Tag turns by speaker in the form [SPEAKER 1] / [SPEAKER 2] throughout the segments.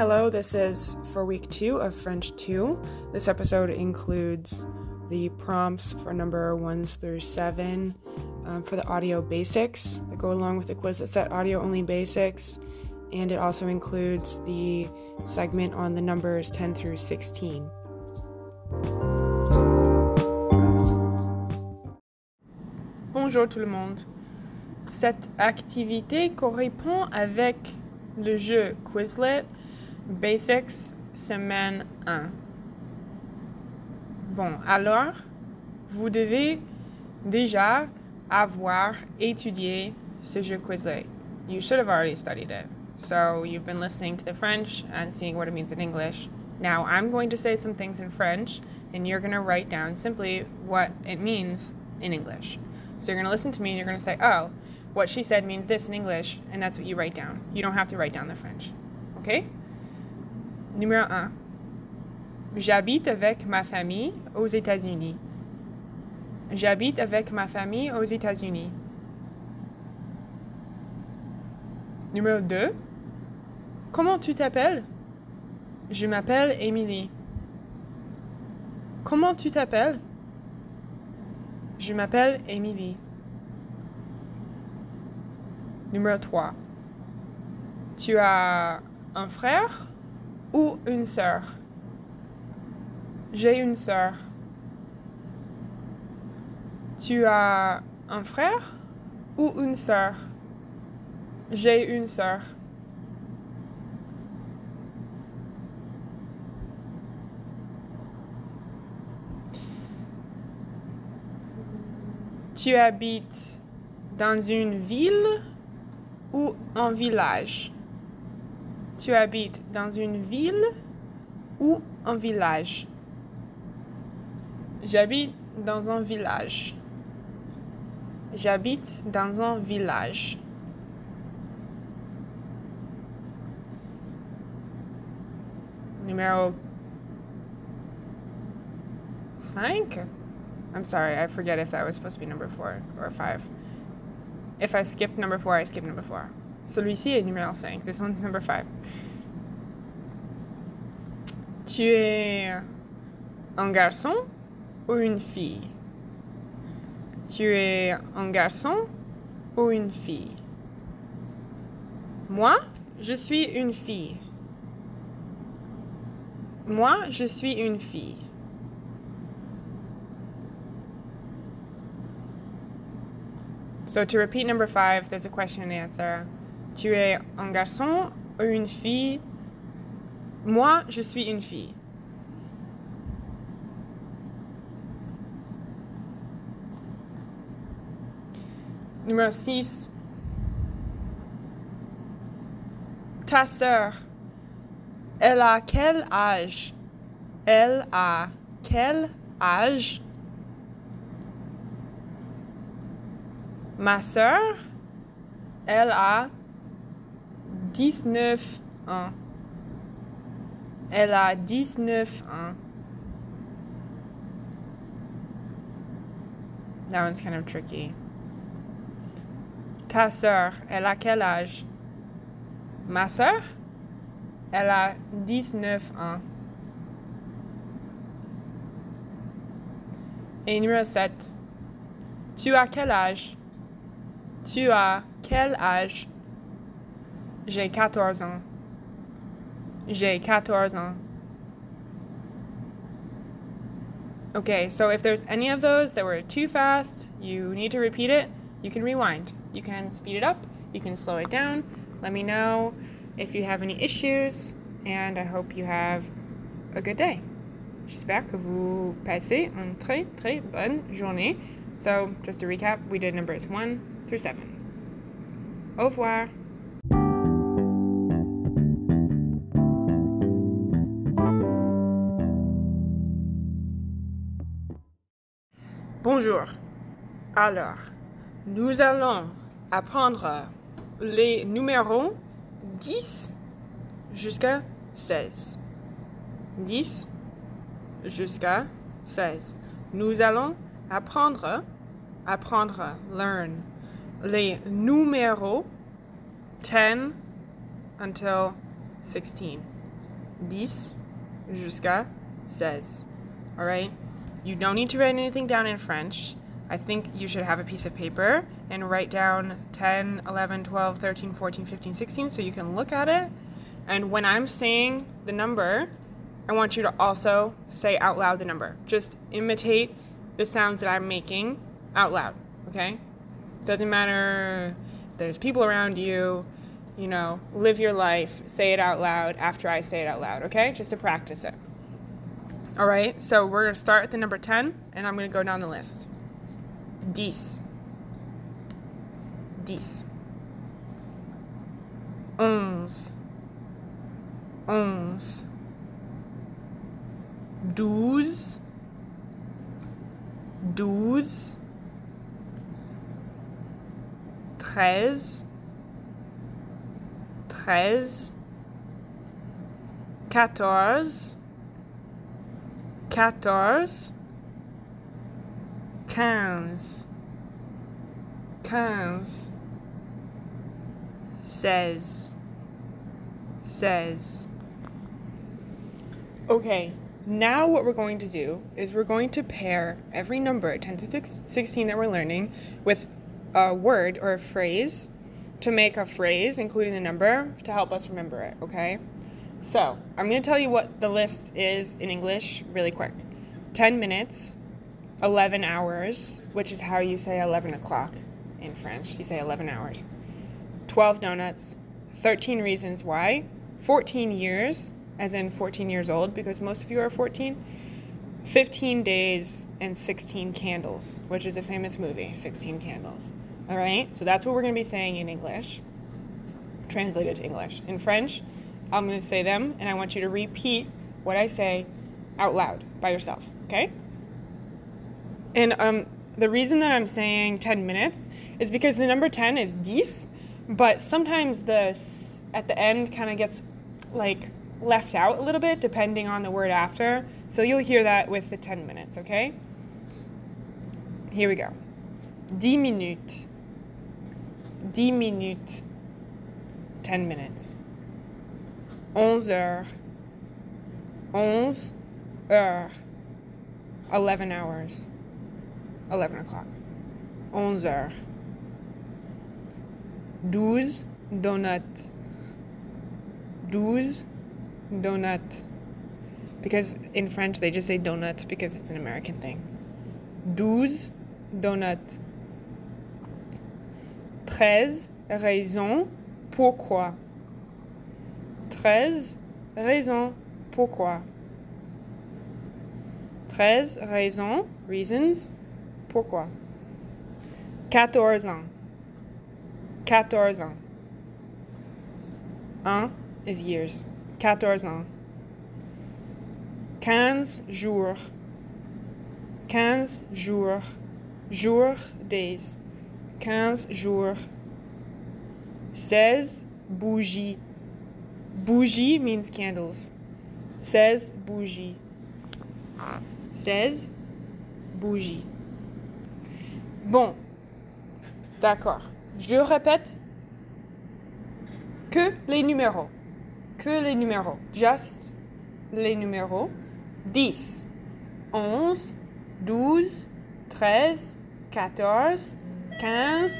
[SPEAKER 1] Hello, this is for week two of French 2. This episode includes the prompts for number ones through seven um, for the audio basics that go along with the quiz that set audio only basics, and it also includes the segment on the numbers 10 through 16. Bonjour tout le monde. Cette activité correspond avec le jeu Quizlet Basics semaine 1. Bon, alors, vous devez déjà avoir étudié ce jeu Quizlet. You should have already studied it. So you've been listening to the French and seeing what it means in English. Now I'm going to say some things in French, and you're going to write down simply what it means in English. So you're going to listen to me and you're going to say, oh, what she said means this in English, and that's what you write down. You don't have to write down the French. Okay? Numéro 1. J'habite avec ma famille aux États-Unis. J'habite avec ma famille aux États-Unis. Numéro 2. Comment tu t'appelles? Je m'appelle Émilie. Comment tu t'appelles? Je m'appelle Émilie. Numéro 3. Tu as un frère? Ou une sœur? J'ai une sœur. Tu as un frère ou une sœur? J'ai une sœur. Tu habites dans une ville ou un village? Tu habites dans une ville ou un village? J'habite dans un village. J'habite dans un village. Numéro 5? I'm sorry, I forget if that was supposed to be number 4 or 5. If I skip number 4, I skip number 4. Celui-ci est numéro 5. This one's number 5. Tu es un garçon ou une fille? Tu es un garçon ou une fille? Moi, je suis une fille. Moi, je suis une fille. So to repeat number five, there's a question and answer. Tu es un garçon ou une fille? Moi, je suis une fille. Numéro 6. Ta sœur, elle a quel âge? Elle a quel âge? Ma sœur, elle a 19 ans. Elle a 19 ans. That one's kind of tricky. Ta sœur, elle a quel âge? Ma sœur, elle a 19 ans. Et numéro 7. Tu as quel âge? Tu as quel âge? J'ai 14 ans. J'ai 14 ans. Okay, so if there's any of those that were too fast, you need to repeat it, you can rewind. You can speed it up, you can slow it down. Let me know if you have any issues, and I hope you have a good day. J'espère que vous passez une très très bonne journée. So, just to recap, we did numbers 1 through 7. Au revoir. Bonjour. Alors, nous allons apprendre les numéros 10 jusqu'à 16. 10 jusqu'à 16. Nous allons apprendre, apprendre, learn, les numéros 10 until 16. 10 jusqu'à 16. All right? You don't need to write anything down in French. I think you should have a piece of paper and write down 10, 11, 12, 13, 14, 15, 16 so you can look at it. And when I'm saying the number, I want you to also say out loud the number. Just imitate the sounds that I'm making out loud, okay? Doesn't matter if there's people around you, you know, live your life, say it out loud after I say it out loud, okay? Just to practice it. All right, so we're gonna start at the number 10 and I'm gonna go down the list. 10. 10. 11. 11. 12. 12. 13, 13, 14, 14, 15, 15, 16, 16. Okay, now what we're going to do is we're going to pair every number, 10 to 16 that we're learning, with a word or a phrase to make a phrase, including the number, to help us remember it, okay? So, I'm going to tell you what the list is in English really quick 10 minutes, 11 hours, which is how you say 11 o'clock in French. You say 11 hours. 12 donuts, 13 reasons why, 14 years, as in 14 years old, because most of you are 14 15 Days and 16 Candles, which is a famous movie, 16 Candles. All right, so that's what we're going to be saying in English, translated to English. In French, I'm going to say them, and I want you to repeat what I say out loud by yourself, okay? And um, the reason that I'm saying 10 minutes is because the number 10 is 10, but sometimes the at the end kind of gets like left out a little bit depending on the word after. So you'll hear that with the 10 minutes, okay? Here we go. 10 minutes. 10 minutes. 10 minutes. 11 heures. 11 heures. 11 hours. 11 o'clock. 11 heures. 12 donuts. 12 donut. Because in French they just say donut because it's an American thing. Douze donut. Treize raisons pourquoi. Treize raisons pourquoi. Treize raisons, reasons, pourquoi. Quatorze ans. Quatorze ans. Un is years. 14 ans. 15 jours. 15 jours. Jour, days. 15 jours. 16 bougies. Bougie means candles. 16 bougies. 16 bougies. Bon. D'accord. Je répète que les numéros que les numéros, just les numéros. 10, 11, 12, 13, 14, 15.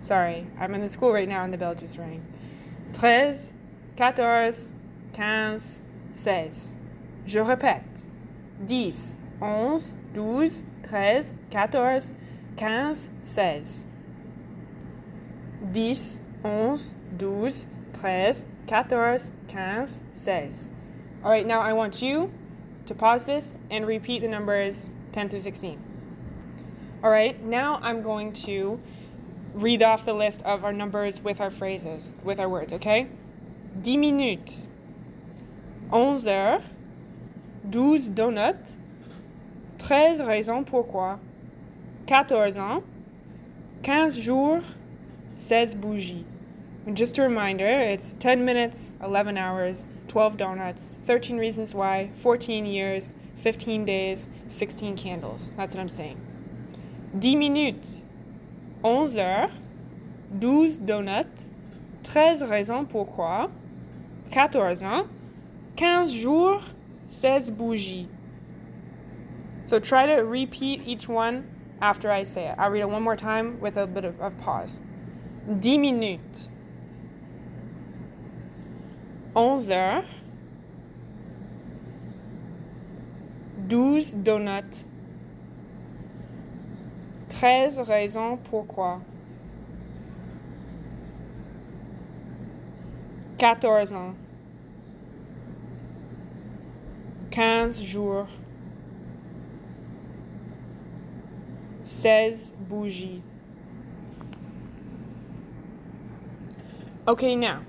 [SPEAKER 1] Sorry, I'm in the school right now and the bell just rang. 13, 14, 15, 16. Je répète. 10, 11, 12, 13, 14, 15, 16. 10, 11, 12, 13, 14, 15, 16. All right, now I want you to pause this and repeat the numbers 10 through 16. All right, now I'm going to read off the list of our numbers with our phrases, with our words, okay? 10 minutes, 11 heures, 12 donuts, 13 raisons pourquoi, 14 ans, 15 jours, 16 bougies. Just a reminder, it's 10 minutes, 11 hours, 12 donuts, 13 reasons why, 14 years, 15 days, 16 candles. That's what I'm saying. 10 minutes, 11 heures, 12 donuts, 13 raisons pourquoi, 14 ans, 15 jours, 16 bougies. So try to repeat each one after I say it. I'll read it one more time with a bit of, of pause. 10 minutes. 11 heures. 12 donuts. 13 raisons pourquoi. 14 ans. 15 jours. 16 bougies. Okay, now,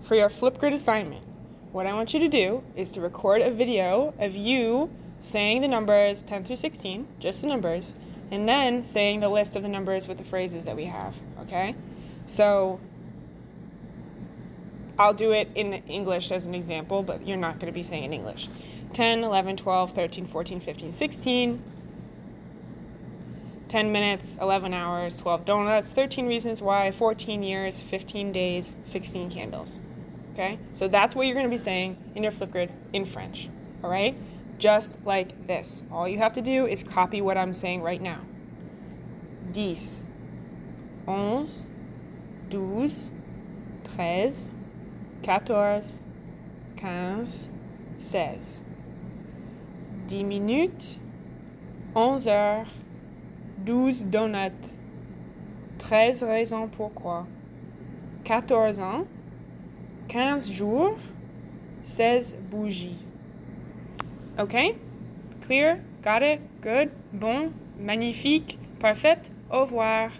[SPEAKER 1] for your Flipgrid assignment, what I want you to do is to record a video of you saying the numbers 10 through 16, just the numbers, and then saying the list of the numbers with the phrases that we have, okay? So I'll do it in English as an example, but you're not going to be saying in English. 10, 11, 12, 13, 14, 15, 16. 10 minutes, 11 hours, 12 donuts, 13 reasons why, 14 years, 15 days, 16 candles. Okay? So that's what you're going to be saying in your Flipgrid in French. All right? Just like this. All you have to do is copy what I'm saying right now. 10, 11, 12, 13, 14, 15, 16. 10 minutes, 11 heures, 12 donuts, 13 raisons pourquoi, 14 ans, 15 jours, 16 bougies. Okay? Clear? Got it? Good? Bon? Magnifique? Parfait? Au revoir.